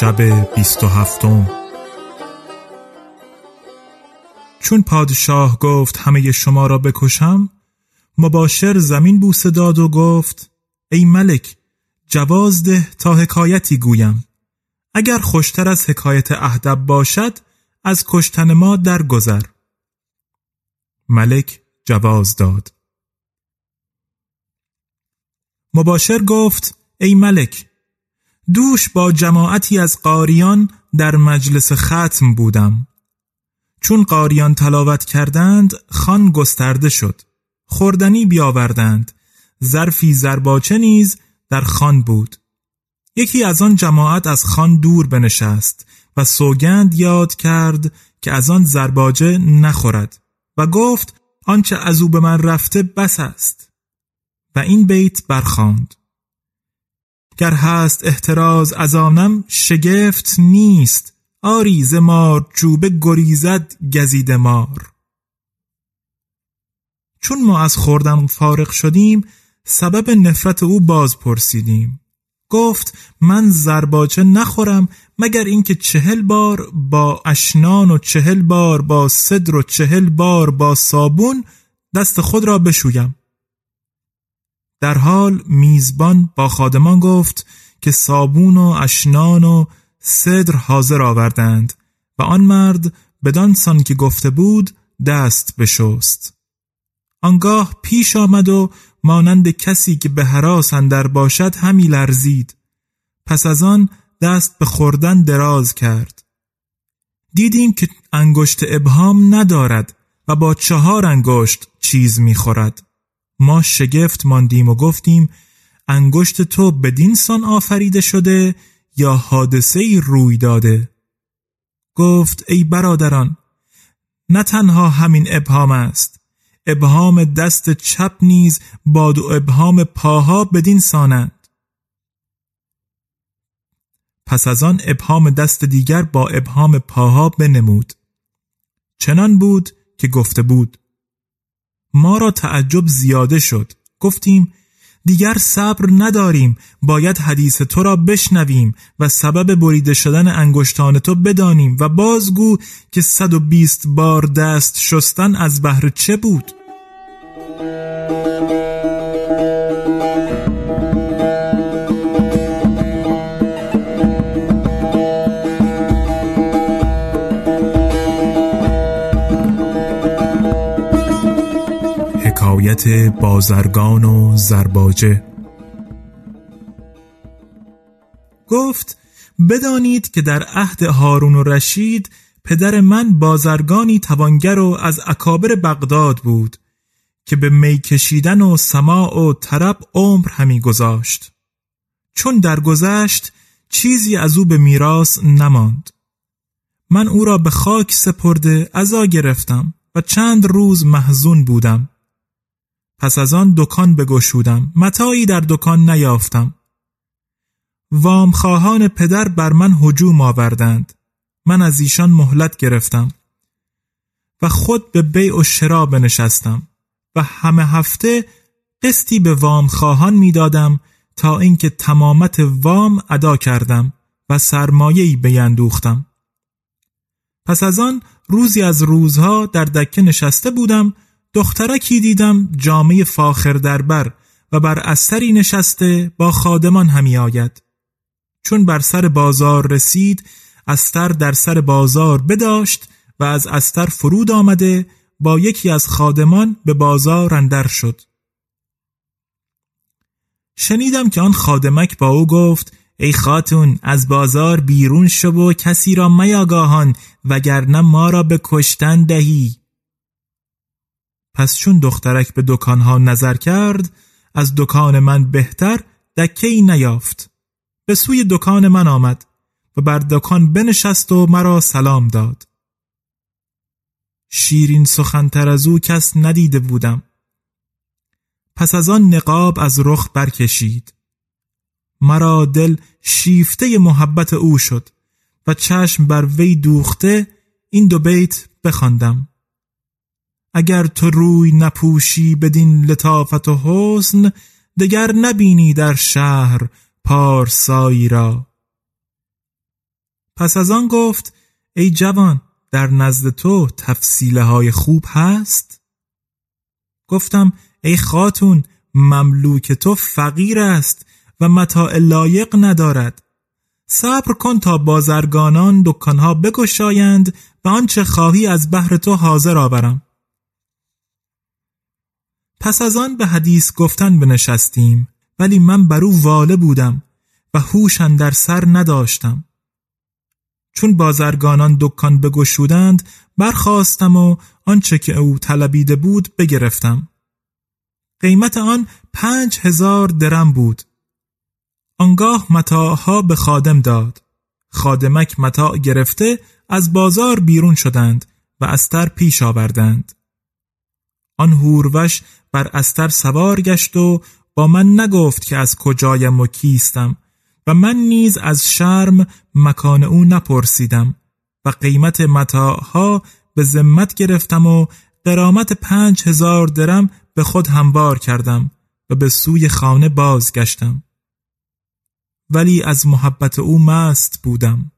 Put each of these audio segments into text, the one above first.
شب بیست و هفتم. چون پادشاه گفت همه شما را بکشم مباشر زمین بوسه داد و گفت ای ملک جواز ده تا حکایتی گویم. اگر خوشتر از حکایت اهدب باشد از کشتن ما درگذر. ملک جواز داد. مباشر گفت ای ملک دوش با جماعتی از قاریان در مجلس ختم بودم. چون قاریان تلاوت کردند خان گسترده شد. خوردنی بیاوردند. ظرفی زرباچه نیز در خان بود. یکی از آن جماعت از خان دور بنشست و سوگند یاد کرد که از آن زرباجه نخورد و گفت آنچه از او به من رفته بس است. و این بیت برخاند. گر هست احتراز از آنم شگفت نیست آری ز مار چوبه گریزد گزید مار. چون ما از خوردن فارغ شدیم سبب نفرت او باز پرسیدیم. گفت من زرباچه نخورم مگر اینکه چهل بار با اشنان و چهل بار با صدر و چهل بار با صابون دست خود را بشویم. در حال میزبان با خادمان گفت که صابون و اشنان و صدر حاضر آوردند و آن مرد بدان سان که گفته بود دست بشست. آنگاه پیش آمد و مانند کسی که به حراس اندر باشد همی لرزید. پس از آن دست به خوردن دراز کرد. دیدیم که انگشت ابهام ندارد و با چهار انگشت چیز می‌خورد. ما شگفت ماندیم و گفتیم انگشت تو بدین سان آفریده شده یا حادثه ای روی داده؟ گفت ای برادران نه تنها همین ابهام است ابهام دست چپ نیز با دو ابهام پاها بدین سانند. پس از آن ابهام دست دیگر با ابهام پاها بنمود. چنان بود که گفته بود ما را تعجب زیاده شد گفتیم دیگر صبر نداریم باید حدیث تو را بشنویم و سبب بریده شدن انگشتان تو بدانیم و بازگو که صد و بیست بار دست شستن از بهر چه بود؟ بازرگان و زرباجه. گفت بدانید که در عهد هارون و رشید پدر من بازرگانی توانگر و از اکابر بغداد بود که به می کشیدن و سماع و طرب عمر همی گذاشت. چون درگذشت چیزی از او به میراث نماند. من او را به خاک سپرده عزا گرفتم و چند روز محزون بودم. پس از آن دکان بگشودم. متایی در دکان نیافتم. وامخواهان پدر بر من هجوم آوردند. من از ایشان مهلت گرفتم و خود به بیع و شرا بنشستم و همه هفته قسطی به وام خواهان می‌دادم تا اینکه تمامت وام ادا کردم و سرمایه‌ای بیندوختم. پس از آن روزی از روزها در دکه نشسته بودم دخترکی دیدم جامعه فاخر دربر و بر استری نشسته با خادمان همی آید. چون بر سر بازار رسید استر در سر بازار بداشت و از استر فرود آمده با یکی از خادمان به بازار اندر شد. شنیدم که آن خادمک با او گفت ای خاتون از بازار بیرون شو و کسی را میاگاهان وگرنه ما را به کشتن دهی. پس چون دخترک به دکانها نظر کرد از دکان من بهتر دکه ای نیافت. به سوی دکان من آمد و بر دکان بنشست و مرا سلام داد. شیرین سخنتر از او کس ندیده بودم. پس از آن نقاب از رخ برکشید. مرا دل شیفته محبت او شد و چشم بر وی دوخته این دو بیت بخواندم. اگر تو روی نپوشی بدین لطافت و حسن دگر نبینی در شهر پارسایی را. پس از آن گفت ای جوان در نزد تو تفصیله های خوب هست؟ گفتم ای خاتون مملوک تو فقیر است و متاع لایق ندارد. صبر کن تا بازرگانان دکانها بگشایند و آنچه خواهی از بحر تو حاضر آورم. پس از آن به حدیث گفتن بنشستیم ولی من بر او واله بودم و هوشن در سر نداشتم. چون بازرگانان دکان بگشودند برخواستم و آنچه که او طلبیده بود بگرفتم. قیمت آن پنج هزار درم بود. آنگاه متاعها به خادم داد. خادمک متاع گرفته از بازار بیرون شدند و استر پیش آوردند. آن هوروش بر استر سوار گشت و با من نگفت که از کجایم و کیستم و من نیز از شرم مکان او نپرسیدم و قیمت متاعها به ذمت گرفتم و قرامت پنج هزار درم به خود همبار کردم و به سوی خانه بازگشتم. ولی از محبت او مست بودم.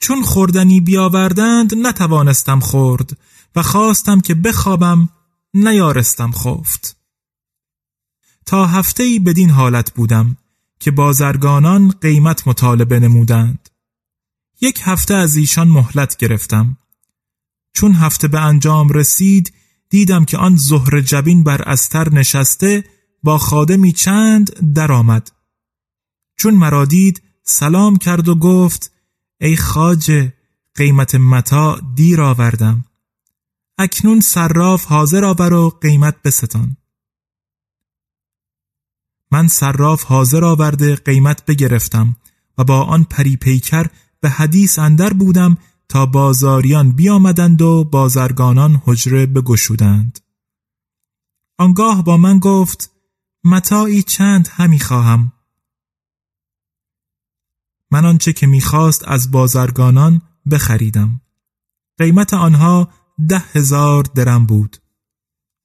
چون خوردنی بیاوردند نتوانستم خورد و خواستم که بخوابم نیارستم خفت. تا هفته ای بدین حالت بودم که بازرگانان قیمت مطالبه نمودند. یک هفته از ایشان مهلت گرفتم. چون هفته به انجام رسید دیدم که آن زهر جبین بر استر نشسته با خادمی چند درآمد. چون مرا دید سلام کرد و گفت ای خاجه قیمت متا دیر آوردم. اکنون صراف حاضر آور و قیمت بستان. من صراف حاضر آورده قیمت بگرفتم و با آن پری پیکر به حدیث اندر بودم تا بازاریان بیامدند و بازرگانان حجره بگشودند. آنگاه با من گفت متاعی چند همی خواهم. من آنچه که می‌خواست از بازرگانان بخریدم. قیمت آنها ده هزار درم بود.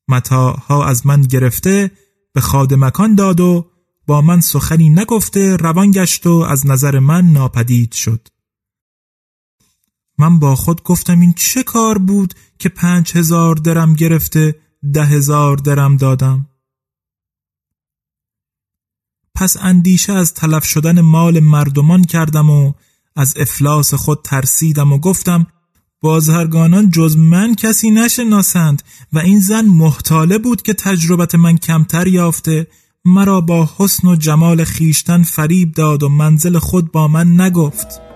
متاعها از من گرفته به خادمکان داد و با من سخنی نگفته روان گشت و از نظر من ناپدید شد. من با خود گفتم این چه کار بود که پنج هزار درم گرفته ده هزار درم دادم؟ پس اندیشه از تلف شدن مال مردمان کردم و از افلاس خود ترسیدم و گفتم بازرگانان جز من کسی نشناسند و این زن محتاله بود که تجربت من کمتر یافته مرا با حسن و جمال خیشتن فریب داد و منزل خود با من نگفت.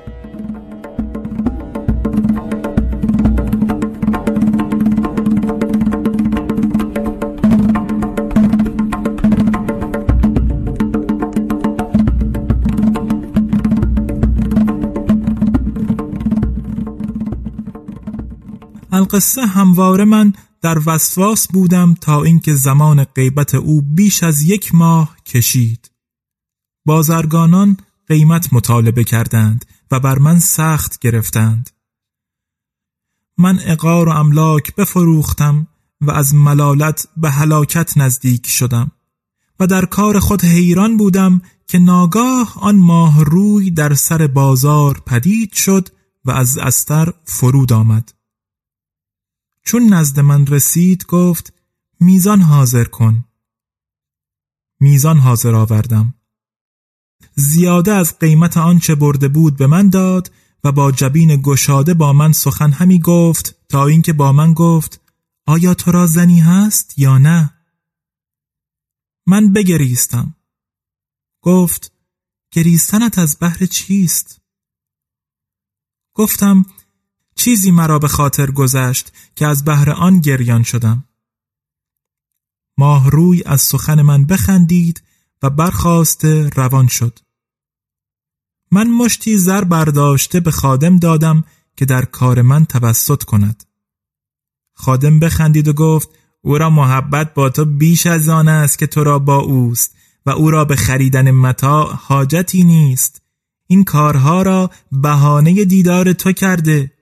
القصه همواره من در وسواس بودم تا اینکه زمان غیبت او بیش از یک ماه کشید. بازرگانان قیمت مطالبه کردند و بر من سخت گرفتند. من اقار و املاک بفروختم و از ملالت به هلاکت نزدیک شدم و در کار خود حیران بودم که ناگاه آن ماه روی در سر بازار پدید شد و از استر فرود آمد. چون نزد من رسید گفت میزان حاضر کن. میزان حاضر آوردم. زیاده از قیمت آنچه برده بود به من داد و با جبین گشاده با من سخن همی گفت تا اینکه با من گفت آیا تو را زنی هست یا نه؟ من بگریستم. گفت گریستنت از بحر چیست؟ گفتم چیزی مرا به خاطر گذشت که از بهر آن گریان شدم. ماه روی از سخن من بخندید و برخواسته روان شد. من مشتی زر برداشته به خادم دادم که در کار من توسط کند. خادم بخندید و گفت او را محبت با تو بیش از آن است که تو را با اوست و او را به خریدن متا حاجتی نیست این کارها را بهانه دیدار تو کرده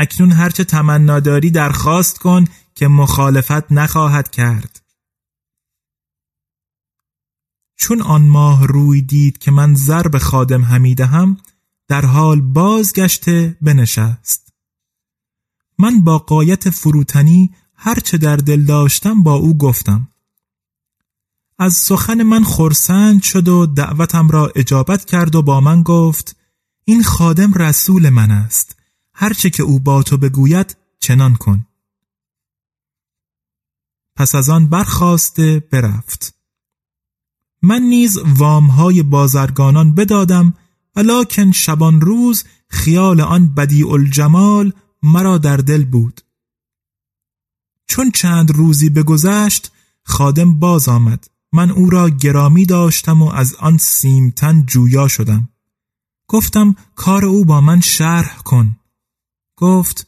اکنون هرچه تمنا داری درخواست کن که مخالفت نخواهد کرد. چون آن ماه روی دید که من زر به خادم هم در حال بازگشته بنشست. من با قایت فروتنی هرچه در دل داشتم با او گفتم. از سخن من خرسند شد و دعوتم را اجابت کرد و با من گفت این خادم رسول من است. هرچه که او با تو بگوید چنان کن. پس از آن برخواسته برفت. من نیز وامهای بازرگانان بدادم ولیکن شبان روز خیال آن بدیع الجمال مرا در دل بود. چون چند روزی بگذشت خادم باز آمد. من او را گرامی داشتم و از آن سیمتن جویا شدم. گفتم کار او با من شرح کن. گفت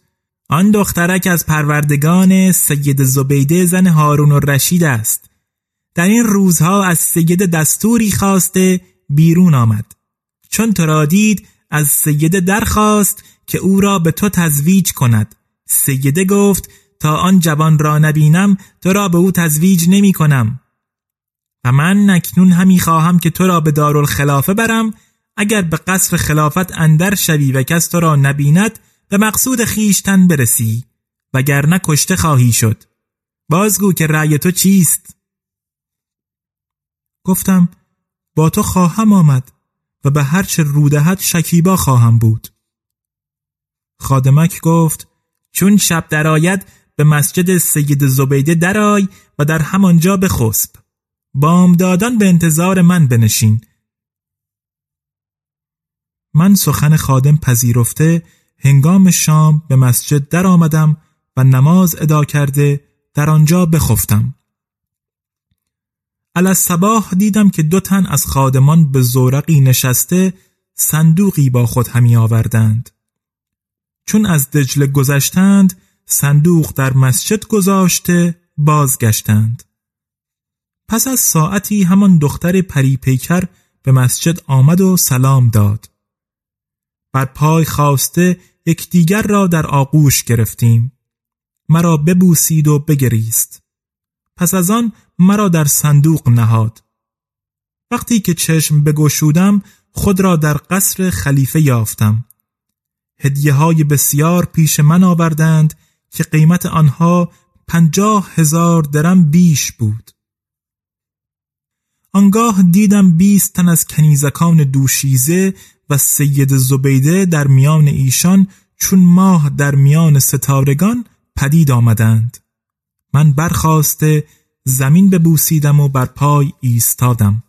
آن دخترک از پروردگان سید زبیده زن هارون و رشید است. در این روزها از سید دستوری خواسته بیرون آمد. چون تو را دید از سیده درخواست که او را به تو تزویج کند. سیده گفت تا آن جوان را نبینم تو را به او تزویج نمی کنم. و من نکنون همی خواهم که تو را به دارالخلافه برم اگر به قصر خلافت اندر شوی و کس تو را نبیند به مقصود خیشتن برسی وگرنه کشته خواهی شد. بازگو که رأی تو چیست؟ گفتم با تو خواهم آمد و به هرچه رودهت شکیبا خواهم بود. خادمک گفت چون شب درآید به مسجد سید زبیده درای و در همانجا بخسب. بامدادان به انتظار من بنشین. من سخن خادم پذیرفته هنگام شام به مسجد در آمدم و نماز ادا کرده در آنجا بخفتم. علی صباح دیدم که دو تن از خادمان به زورقی نشسته صندوقی با خود همی آوردند. چون از دجله گذشتند صندوق در مسجد گذاشته بازگشتند. پس از ساعتی همان دختر پریپیکر به مسجد آمد و سلام داد. بر پای خواسته یکدیگر را در آغوش گرفتیم. مرا ببوسید و بگریست. پس از آن مرا در صندوق نهاد. وقتی که چشم بگشودم خود را در قصر خلیفه یافتم. هدیه های بسیار پیش من آوردند که قیمت آنها پنجاه هزار درم بیش بود. آنگاه دیدم بیست تن از کنیزکان دوشیزه و سید زبیده در میان ایشان چون ماه در میان ستارگان پدید آمدند. من برخواسته زمین ببوسیدم و بر پای ایستادم.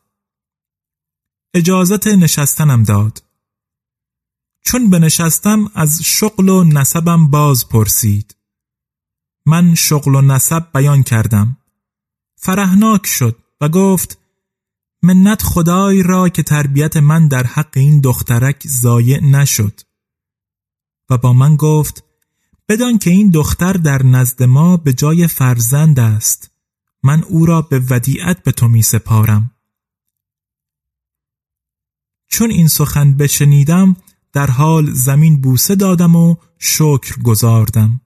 اجازت نشستنم داد. چون بنشستم از شغل و نسبم باز پرسید. من شغل و نسب بیان کردم. فرهناک شد و گفت منت خدای را که تربیت من در حق این دخترک زایع نشد. و با من گفت بدان که این دختر در نزد ما به جای فرزند است من او را به ودیعت به تو می سپارم چون این سخن بشنیدم در حال زمین بوسه دادم و شکر گذاردم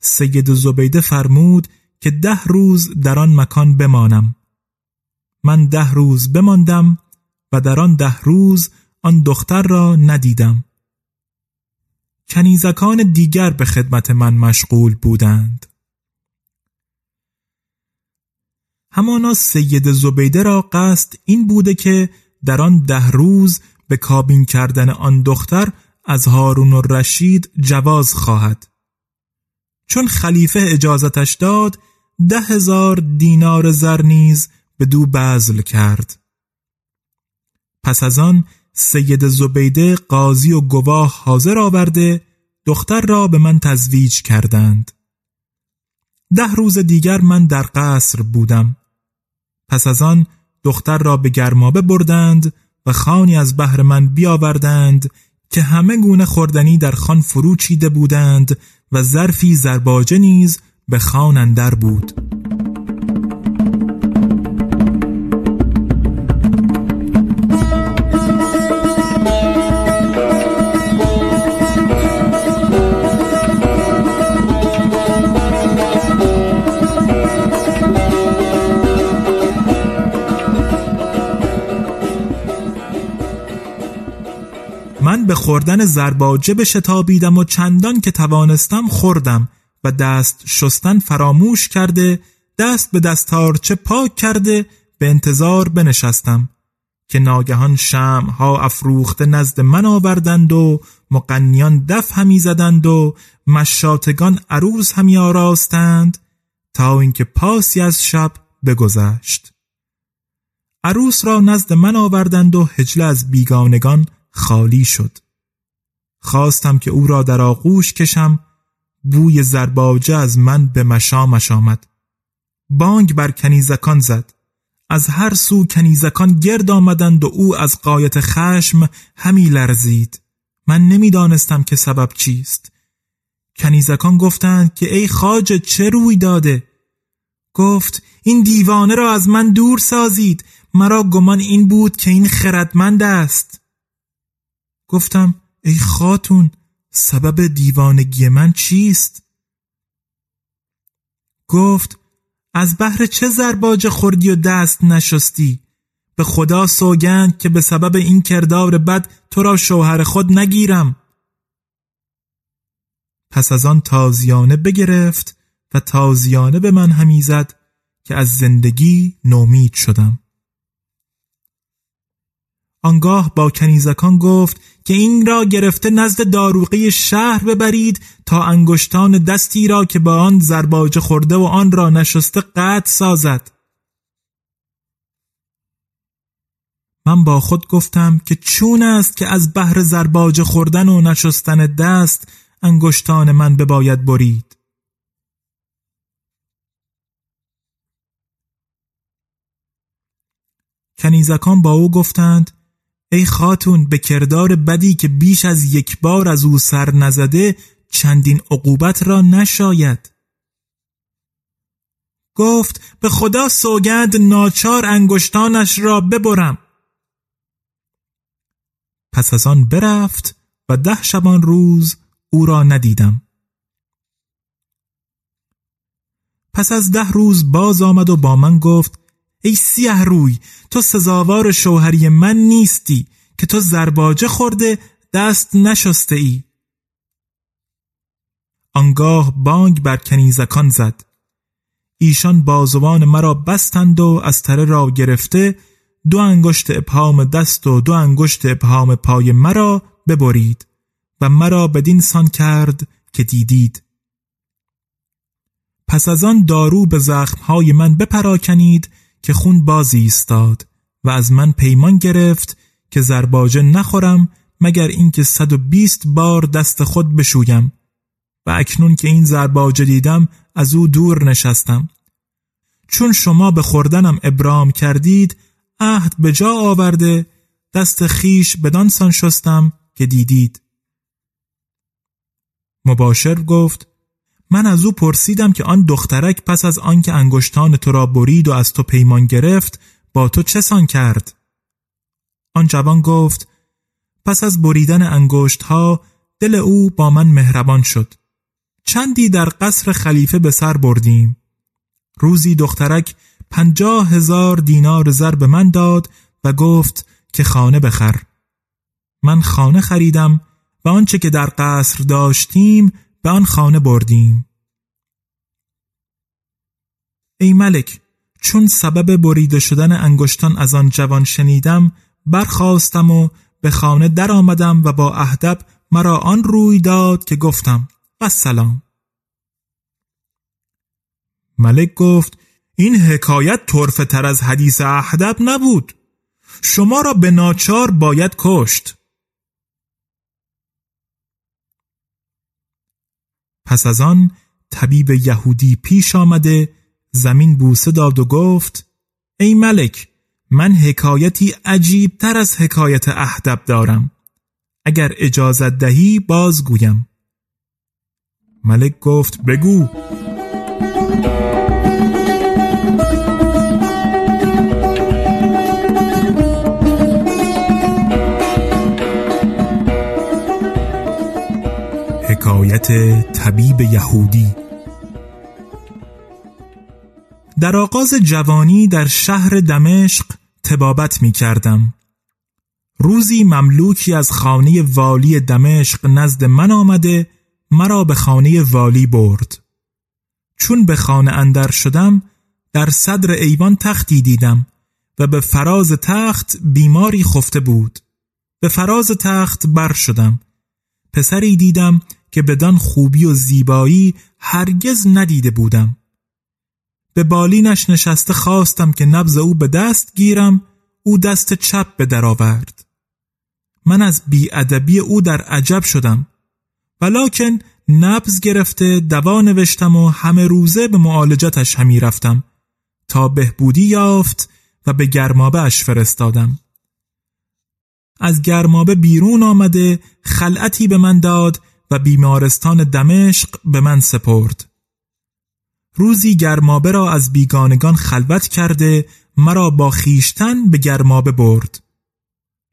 سید زبیده فرمود که ده روز در آن مکان بمانم. من ده روز بماندم و در آن ده روز آن دختر را ندیدم. کنیزکان دیگر به خدمت من مشغول بودند. همانا سید زبیده را قصد این بوده که در آن ده روز به کابین کردن آن دختر از هارون و رشید جواز خواهد. چون خلیفه اجازتش داد ده هزار دینار زر نیز به دو بزل کرد. پس از آن سید زبیده قاضی و گواه حاضر آورده دختر را به من تزویج کردند. ده روز دیگر من در قصر بودم. پس از آن دختر را به گرمابه بردند و خانی از بهر من بیاوردند که همه گونه خوردنی در خان فرو چیده بودند و ظرفی زرباجه نیز به خان اندر بود. خوردن زرباجه به شتابیدم و چندان که توانستم خوردم و دست شستن فراموش کرده دست به دستارچه پاک کرده به انتظار بنشستم که ناگهان شم ها افروخته نزد من آوردند و مقنیان دف همی زدند و مشاتگان عروس همی آراستند تا اینکه پاسی از شب بگذشت. عروس را نزد من آوردند و هجله از بیگانگان خالی شد. خواستم که او را در آغوش کشم بوی زرباجه از من به مشامش آمد. بانگ بر کنیزکان زد. از هر سو کنیزکان گرد آمدند و او از قایت خشم همی لرزید. من نمی‌دانستم که سبب چیست. کنیزکان گفتند که ای خاجه چه روی داده؟ گفت این دیوانه را از من دور سازید. مرا گمان این بود که این خردمند است. گفتم ای خاتون سبب دیوانگی من چیست؟ گفت از بحر چه زرباج خوردی و دست نشستی؟ به خدا سوگند که به سبب این کردار بد تو را شوهر خود نگیرم پس از آن تازیانه بگرفت و تازیانه به من همی زد که از زندگی نومید شدم آنگاه با کنیزکان گفت که این را گرفته نزد داروقی شهر ببرید تا انگشتان دستی را که با آن زرباجه خورده و آن را نشسته قطع سازد. من با خود گفتم که چون است که از بحر زرباجه خوردن و نشستن دست انگشتان من بباید برید. کنیزکان با او گفتند ای خاتون به کردار بدی که بیش از یک بار از او سر نزده چندین عقوبت را نشاید. گفت به خدا سوگند ناچار انگشتانش را ببرم. پس از آن برفت و ده شبان روز او را ندیدم. پس از ده روز باز آمد و با من گفت ای سیه روی تو سزاوار شوهری من نیستی که تو زرباجه خورده دست نشسته ای. آنگاه بانگ بر کنیزکان زد. ایشان بازوان مرا بستند و از تره را گرفته دو انگشت ابهام دست و دو انگشت ابهام پای مرا ببرید و مرا بدین سان کرد که دیدید. پس از آن دارو به زخمهای من بپراکنید که خون بازی ایستاد و از من پیمان گرفت که زرباجه نخورم مگر اینکه صد و بیست بار دست خود بشویم و اکنون که این زرباجه دیدم از او دور نشستم. چون شما به خوردنم ابرام کردید عهد به جا آورده دست خیش بدانسان شستم که دیدید. مباشر گفت من از او پرسیدم که آن دخترک پس از آنکه انگشتان تو را برید و از تو پیمان گرفت با تو چه سان کرد؟ آن جوان گفت پس از بریدن انگشت ها دل او با من مهربان شد. چندی در قصر خلیفه به سر بردیم. روزی دخترک پنجاه هزار دینار زر به من داد و گفت که خانه بخر. من خانه خریدم و آنچه که در قصر داشتیم به آن خانه بردیم. ای ملک چون سبب بریده شدن انگشتان از آن جوان شنیدم برخواستم و به خانه در آمدم و با اهدب مرا آن روی داد که گفتم و سلام ملک گفت این حکایت طرفه تر از حدیث اهدب نبود. شما را به ناچار باید کشت. پس از آن طبیب یهودی پیش آمده زمین بوسه داد و گفت ای ملک من حکایتی عجیب تر از حکایت اهدب دارم. اگر اجازت دهی بازگویم. ملک گفت بگو. حکایت طبیب یهودی در آغاز جوانی در شهر دمشق تبابت می کردم. روزی مملوکی از خانه والی دمشق نزد من آمده مرا به خانه والی برد. چون به خانه اندر شدم در صدر ایوان تختی دیدم و به فراز تخت بیماری خفته بود. به فراز تخت بر شدم. پسری دیدم که بدان خوبی و زیبایی هرگز ندیده بودم. به بالینش نشسته خواستم که نبز او به دست گیرم او دست چپ به در آورد من از بیادبی او در عجب شدم ولیکن نبز گرفته دوا نوشتم و همه روزه به معالجتش همی رفتم تا بهبودی یافت و به گرمابه اش فرستادم از گرمابه بیرون آمده خلعتی به من داد و بیمارستان دمشق به من سپرد. روزی گرمابه را از بیگانگان خلوت کرده مرا با خیشتن به گرمابه برد.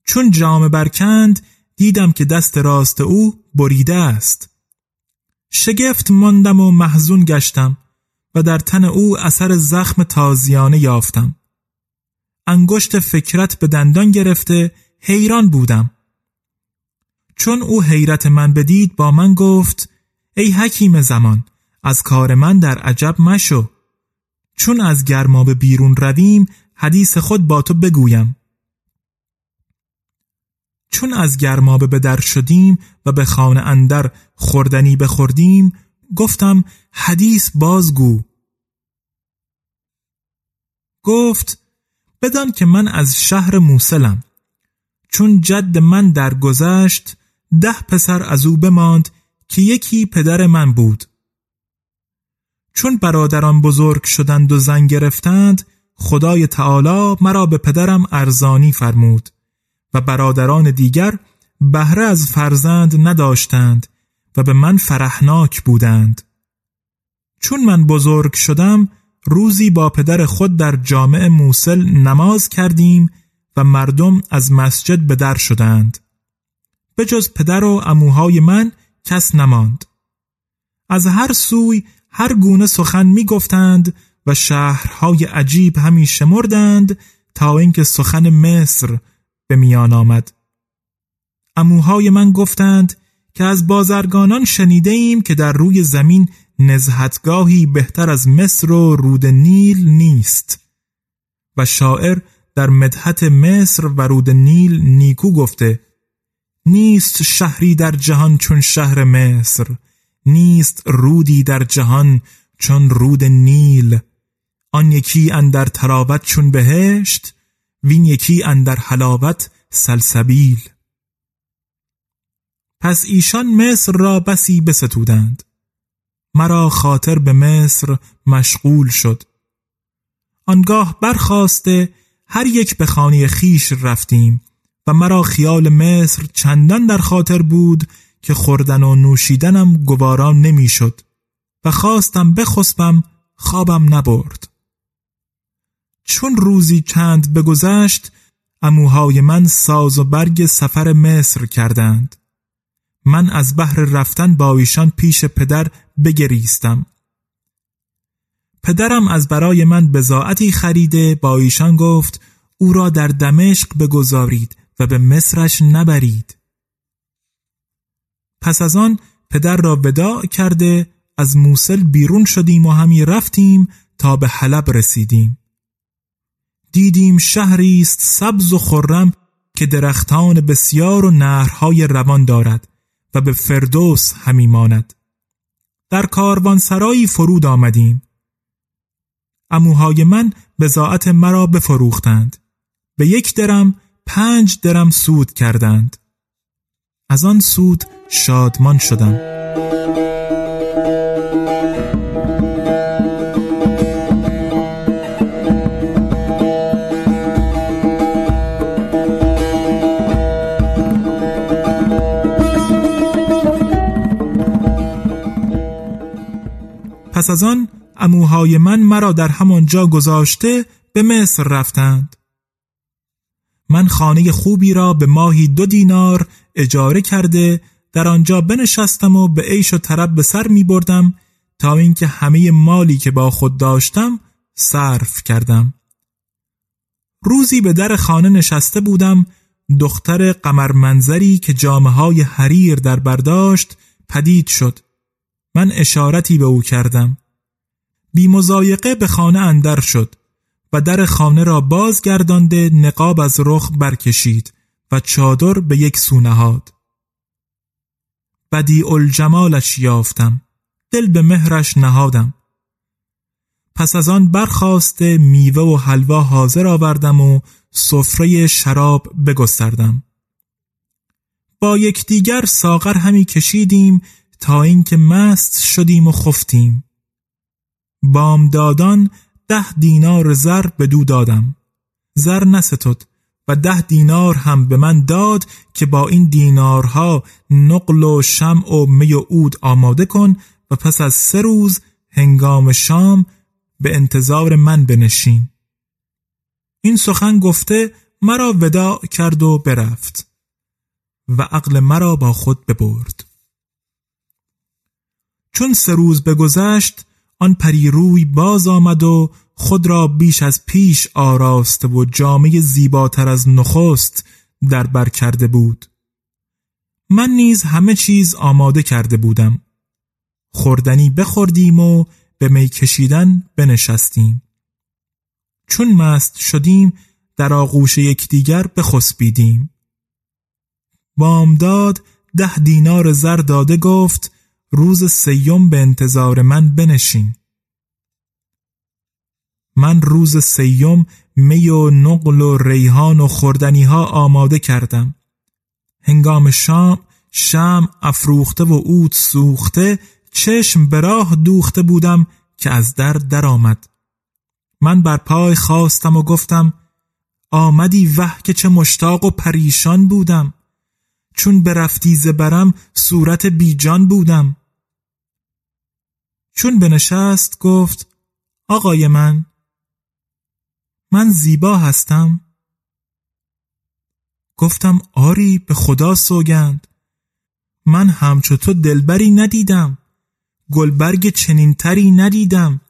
چون جامه برکند دیدم که دست راست او بریده است. شگفت ماندم و محزون گشتم و در تن او اثر زخم تازیانه یافتم. انگشت فکرت به دندان گرفته حیران بودم. چون او حیرت من بدید با من گفت ای حکیم زمان از کار من در عجب مشو چون از گرمابه بیرون رویم حدیث خود با تو بگویم. چون از گرمابه به در شدیم و به خانه اندر خوردنی بخوردیم گفتم حدیث بازگو. گفت بدان که من از شهر موسلم چون جد من درگذشت ده پسر از او بماند که یکی پدر من بود. چون برادران بزرگ شدند و زن گرفتند خدای تعالی مرا به پدرم ارزانی فرمود و برادران دیگر بهره از فرزند نداشتند و به من فرحناک بودند. چون من بزرگ شدم روزی با پدر خود در جامع موسل نماز کردیم و مردم از مسجد به در شدند. به جز پدر و اموهای من کس نماند. از هر سوی هر گونه سخن می گفتند و شهرهای عجیب همی شمردند تا اینکه سخن مصر به میان آمد. اموهای من گفتند که از بازرگانان شنیده ایم که در روی زمین نزهتگاهی بهتر از مصر و رود نیل نیست. و شاعر در مدحت مصر و رود نیل نیکو گفته نیست شهری در جهان چون شهر مصر نیست رودی در جهان چون رود نیل. آن یکی اندر تراوت چون بهشت وین یکی اندر حلاوت سلسبیل. پس ایشان مصر را بسی بستودند. مرا خاطر به مصر مشغول شد. آنگاه برخواسته هر یک به خانه خیش رفتیم. و مرا خیال مصر چندان در خاطر بود که خوردن و نوشیدنم گوارا نمی‌شد و خواستم بخسبم خوابم نبرد. چون روزی چند بگذشت اموهای من ساز و برگ سفر مصر کردند. من از بحر رفتن با ایشان پیش پدر بگریستم. پدرم از برای من بزاعتی خریده با ایشان گفت او را در دمشق بگذارید و به مصرش نبرید. پس از آن پدر را وداع کرده از موسل بیرون شدیم و همی رفتیم تا به حلب رسیدیم. دیدیم شهری است سبز و خرم که درختان بسیار و نهرهای روان دارد و به فردوس همی ماند. در سرایی فرود آمدیم. اموهای من بزاعت مرا بفروختند. به یک درم پنج درم سود کردند. از آن سود شادمان شدم پس از آن اموهای من مرا در همانجا گذاشته به مصر رفتند. من خانه خوبی را به ماهی دو دینار اجاره کرده در آنجا بنشستم و به عیش و طرب به سر می بردم تا اینکه همه مالی که با خود داشتم صرف کردم. روزی به در خانه نشسته بودم دختر قمرمنظری که جامعه های حریر در برداشت پدید شد. من اشارتی به او کردم. بی مزایقه به خانه اندر شد. و در خانه را بازگردانده نقاب از رخ برکشید و چادر به یک سو نهاد. بدی الجمالش یافتم دل به مهرش نهادم. پس از آن برخواسته میوه و حلوا حاضر آوردم و سفره شراب بگستردم. با یکدیگر ساغر همی کشیدیم تا اینکه مست شدیم و خفتیم. بامدادان ده دینار زر به دو دادم. زر نستد و ده دینار هم به من داد که با این دینارها نقل و شمع و می و عود آماده کن و پس از سه روز هنگام شام به انتظار من بنشین. این سخن گفته مرا وداع کرد و برفت و عقل مرا با خود ببرد. چون سه روز بگذشت آن پری روی باز آمد و خود را بیش از پیش آراسته و جامعه زیباتر از نخست در بر کرده بود. من نیز همه چیز آماده کرده بودم. خوردنی بخوردیم و به می کشیدن بنشستیم. چون مست شدیم در آغوش یکدیگر بخسبیدیم. بامداد ده دینار زر داده گفت روز سیوم به انتظار من بنشین. من روز سیوم می و نقل و ریحان و خوردنی ها آماده کردم. هنگام شام شم افروخته و اود سوخته چشم به راه دوخته بودم که از در درآمد. من بر پای خواستم و گفتم آمدی وح که چه مشتاق و پریشان بودم. چون برفتی زبرم صورت بیجان بودم. چون بنشست گفت آقای من من زیبا هستم. گفتم آری به خدا سوگند. من همچو تو دلبری ندیدم. گلبرگ چنینتری ندیدم.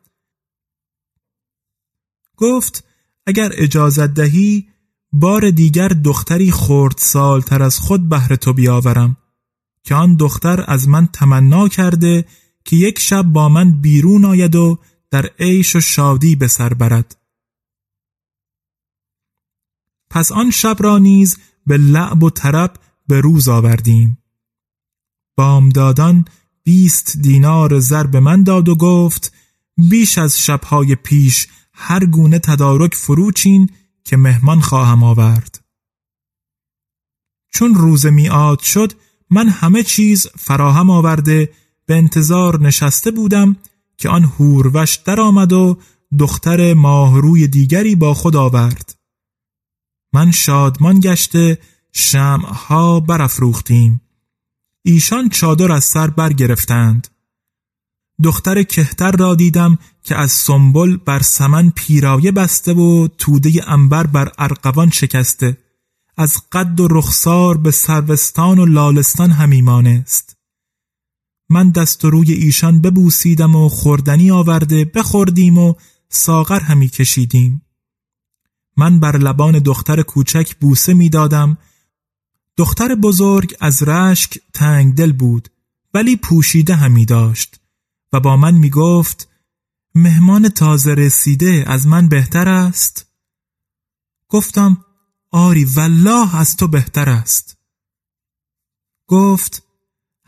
گفت اگر اجازت دهی بار دیگر دختری خورد سالتر از خود بهر تو بیاورم که آن دختر از من تمنا کرده که یک شب با من بیرون آید و در عیش و شادی به سر برد. پس آن شب را نیز به لعب و طرب به روز آوردیم. بامدادان بیست دینار زر به من داد و گفت بیش از شبهای پیش هر گونه تدارک فروچین که مهمان خواهم آورد. چون روز میعاد شد من همه چیز فراهم آورده به انتظار نشسته بودم که آن هوروش درآمد و دختر ماهروی دیگری با خود آورد. من شادمان گشته شمعها برافروختیم. ایشان چادر از سر برگرفتند. دختر کهتر را دیدم که از سنبل بر سمن پیرایه بسته و توده انبر بر ارقوان شکسته. از قد و رخسار به سروستان و لالستان همیمانه است من دست و روی ایشان ببوسیدم و خوردنی آورده بخوردیم و ساغر همی کشیدیم. من بر لبان دختر کوچک بوسه می‌دادم دختر بزرگ از رشک تنگ دل بود ولی پوشیده همی داشت و با من می گفت مهمان تازه رسیده از من بهتر است؟ گفتم آری والله از تو بهتر است. گفت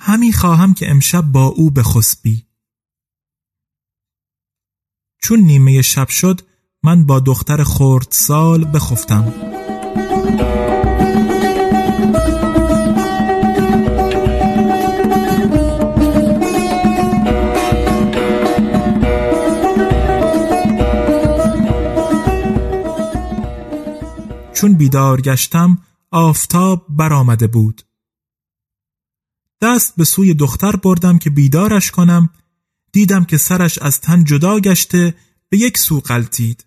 همی خواهم که امشب با او بخسبی. چون نیمه شب شد من با دختر خورد سال بخفتم. چون بیدار گشتم آفتاب برآمده بود. دست به سوی دختر بردم که بیدارش کنم. دیدم که سرش از تن جدا گشته به یک سو قلتید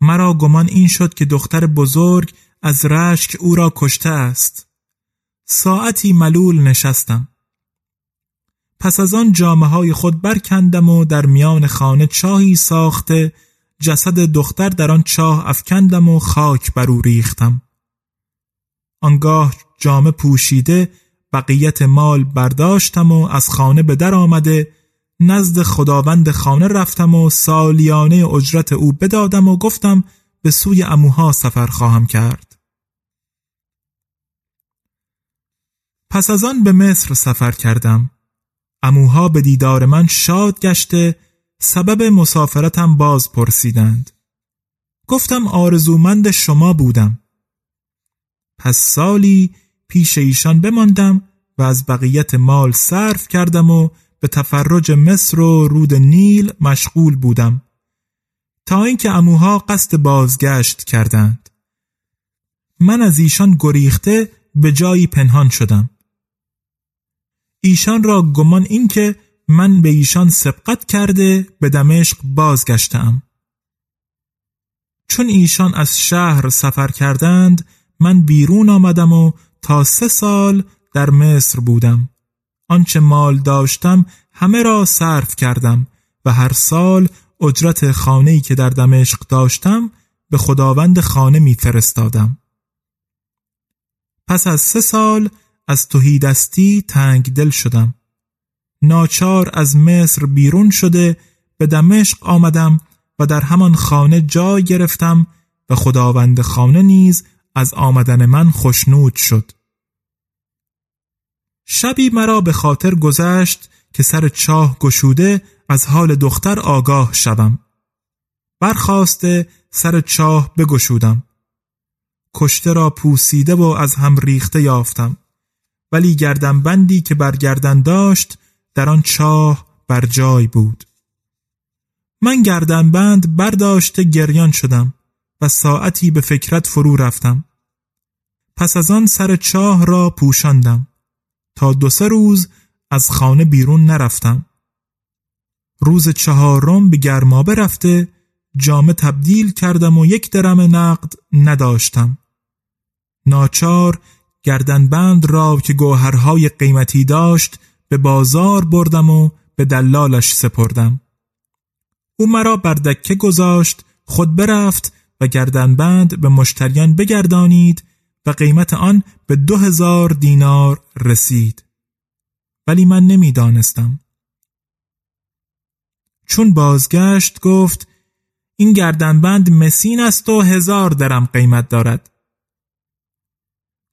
مرا گمان این شد که دختر بزرگ از رشک او را کشته است. ساعتی ملول نشستم. پس از آن جامعه های خود برکندم و در میان خانه چاهی ساخته جسد دختر در آن چاه افکندم و خاک بر او ریختم. آنگاه جامه پوشیده بقیت مال برداشتم و از خانه به در آمده نزد خداوند خانه رفتم و سالیانه اجرت او بدادم و گفتم به سوی اموها سفر خواهم کرد. پس از آن به مصر سفر کردم. اموها به دیدار من شاد گشته سبب مسافرتم باز پرسیدند. گفتم آرزومند شما بودم. پس سالی پیش ایشان بماندم و از بقیت مال صرف کردم و به تفرج مصر و رود نیل مشغول بودم تا اینکه اموها قصد بازگشت کردند. من از ایشان گریخته به جایی پنهان شدم. ایشان را گمان اینکه من به ایشان سبقت کرده به دمشق بازگشتم. چون ایشان از شهر سفر کردند من بیرون آمدم و تا سه سال در مصر بودم آنچه مال داشتم همه را صرف کردم و هر سال اجرت خانه‌ای که در دمشق داشتم به خداوند خانه می فرستادم. پس از سه سال از توهیدستی تنگ دل شدم ناچار از مصر بیرون شده به دمشق آمدم و در همان خانه جای گرفتم و خداوند خانه نیز از آمدن من خشنود شد. شبی مرا به خاطر گذشت که سر چاه گشوده از حال دختر آگاه شوم. برخواسته سر چاه بگشودم. کشته را پوسیده و از هم ریخته یافتم. ولی گردن بندی که بر گردن داشت در آن چاه بر جای بود. من گردنبند برداشته گریان شدم. و ساعتی به فکرت فرو رفتم. پس از آن سر چاه را پوشاندم. تا دو سه روز از خانه بیرون نرفتم. روز چهارم به گرمابه رفته جامه تبدیل کردم و یک درم نقد نداشتم. ناچار گردنبند را که گوهرهای قیمتی داشت به بازار بردم و به دلالش سپردم. او مرا بر دکه گذاشت خود برفت و گردنبند به مشتریان بگردانید و قیمت آن به دو هزار دینار رسید ولی من نمی‌دانستم. چون بازگشت گفت این گردنبند مسین است و هزار درم قیمت دارد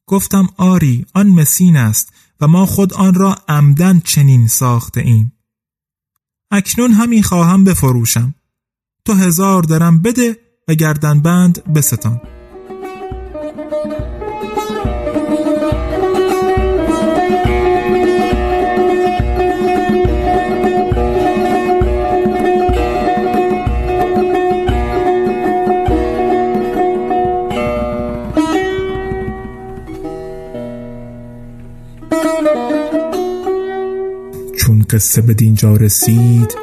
گفتم آری آن مسین است و ما خود آن را عمدن چنین ساخته ایم. اکنون همین خواهم بفروشم. تو هزار درم بده و گردنبند بستان. قصه به دینجا رسید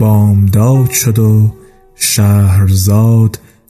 بامداد شد و شهرزاد